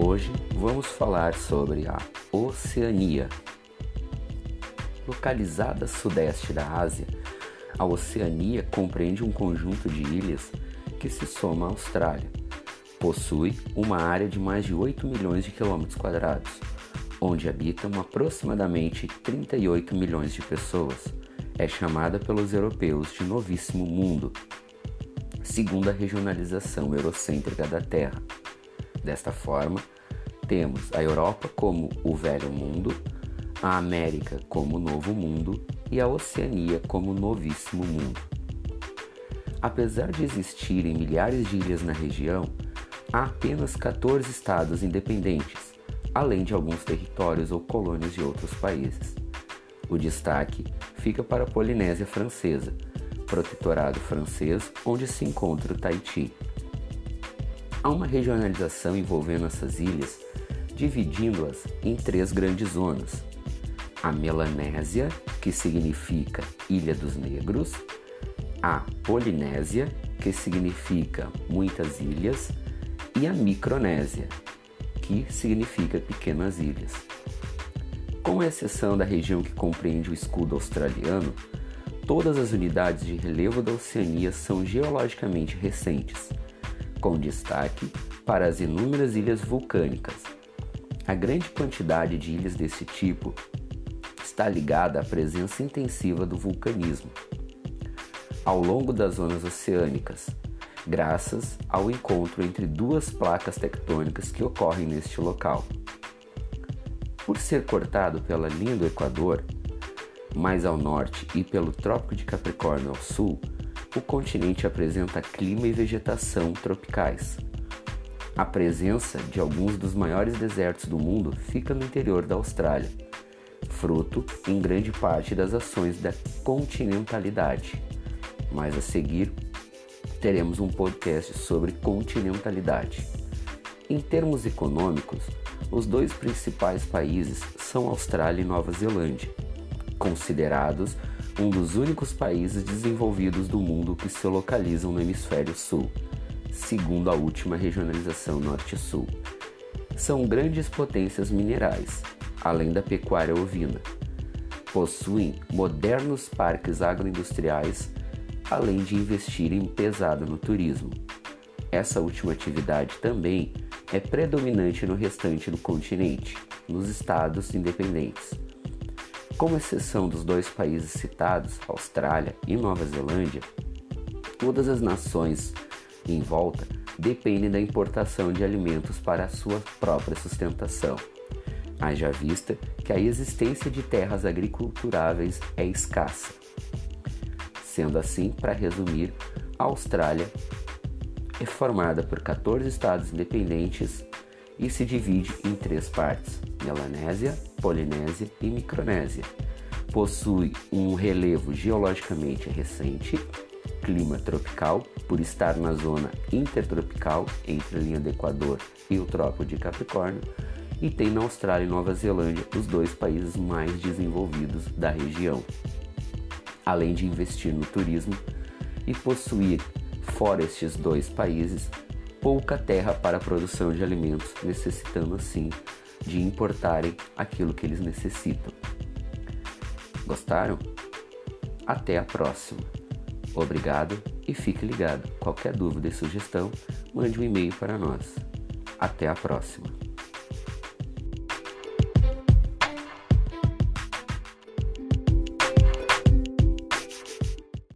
Hoje vamos falar sobre a Oceania. Localizada a sudeste da Ásia, a Oceania compreende um conjunto de ilhas que se soma à Austrália. Possui uma área de mais de 8 milhões de quilômetros quadrados, onde habitam aproximadamente 38 milhões de pessoas. É chamada pelos europeus de Novíssimo Mundo, segundo a regionalização eurocêntrica da Terra. Desta forma, temos a Europa como o Velho Mundo, a América como o Novo Mundo e a Oceania como o Novíssimo Mundo. Apesar de existirem milhares de ilhas na região, há apenas 14 estados independentes, além de alguns territórios ou colônias de outros países. O destaque fica para a Polinésia Francesa, protetorado francês, onde se encontra o Tahiti. Há uma regionalização envolvendo essas ilhas, dividindo-as em três grandes zonas: a Melanésia, que significa Ilha dos Negros, a Polinésia, que significa muitas ilhas, e a Micronésia, que significa pequenas ilhas. Com exceção da região que compreende o escudo australiano, todas as unidades de relevo da Oceania são geologicamente recentes, com destaque para as inúmeras ilhas vulcânicas. A grande quantidade de ilhas desse tipo está ligada à presença intensiva do vulcanismo ao longo das zonas oceânicas, graças ao encontro entre duas placas tectônicas que ocorrem neste local. Por ser cortado pela linha do Equador, mais ao norte e pelo Trópico de Capricórnio ao sul, o continente apresenta clima e vegetação tropicais. A presença de alguns dos maiores desertos do mundo fica no interior da Austrália, fruto em grande parte das ações da continentalidade. Mas a seguir teremos um podcast sobre continentalidade. Em termos econômicos, os dois principais países são Austrália e Nova Zelândia considerados um dos únicos países desenvolvidos do mundo que se localizam no hemisfério sul, segundo a última regionalização Norte-Sul. São grandes potências minerais, além da pecuária ovina. Possuem modernos parques agroindustriais, além de investirem pesado no turismo. Essa última atividade também é predominante no restante do continente, nos estados independentes. Com exceção dos dois países citados, Austrália e Nova Zelândia, todas as nações em volta dependem da importação de alimentos para a sua própria sustentação. Haja vista que a existência de terras agriculturáveis é escassa. Sendo assim, para resumir, a Austrália é formada por 14 estados independentes e se divide em três partes: Melanésia, Polinésia e Micronésia. Possui um relevo geologicamente recente, clima tropical, por estar na zona intertropical entre a linha do Equador e o Trópico de Capricórnio, e tem na Austrália e Nova Zelândia os dois países mais desenvolvidos da região. Além de investir no turismo e possuir, fora estes dois países, pouca terra para a produção de alimentos, necessitando assim de importarem aquilo que eles necessitam. Gostaram? Até a próxima. Obrigado e fique ligado. Qualquer dúvida e sugestão, mande um e-mail para nós. Até a próxima.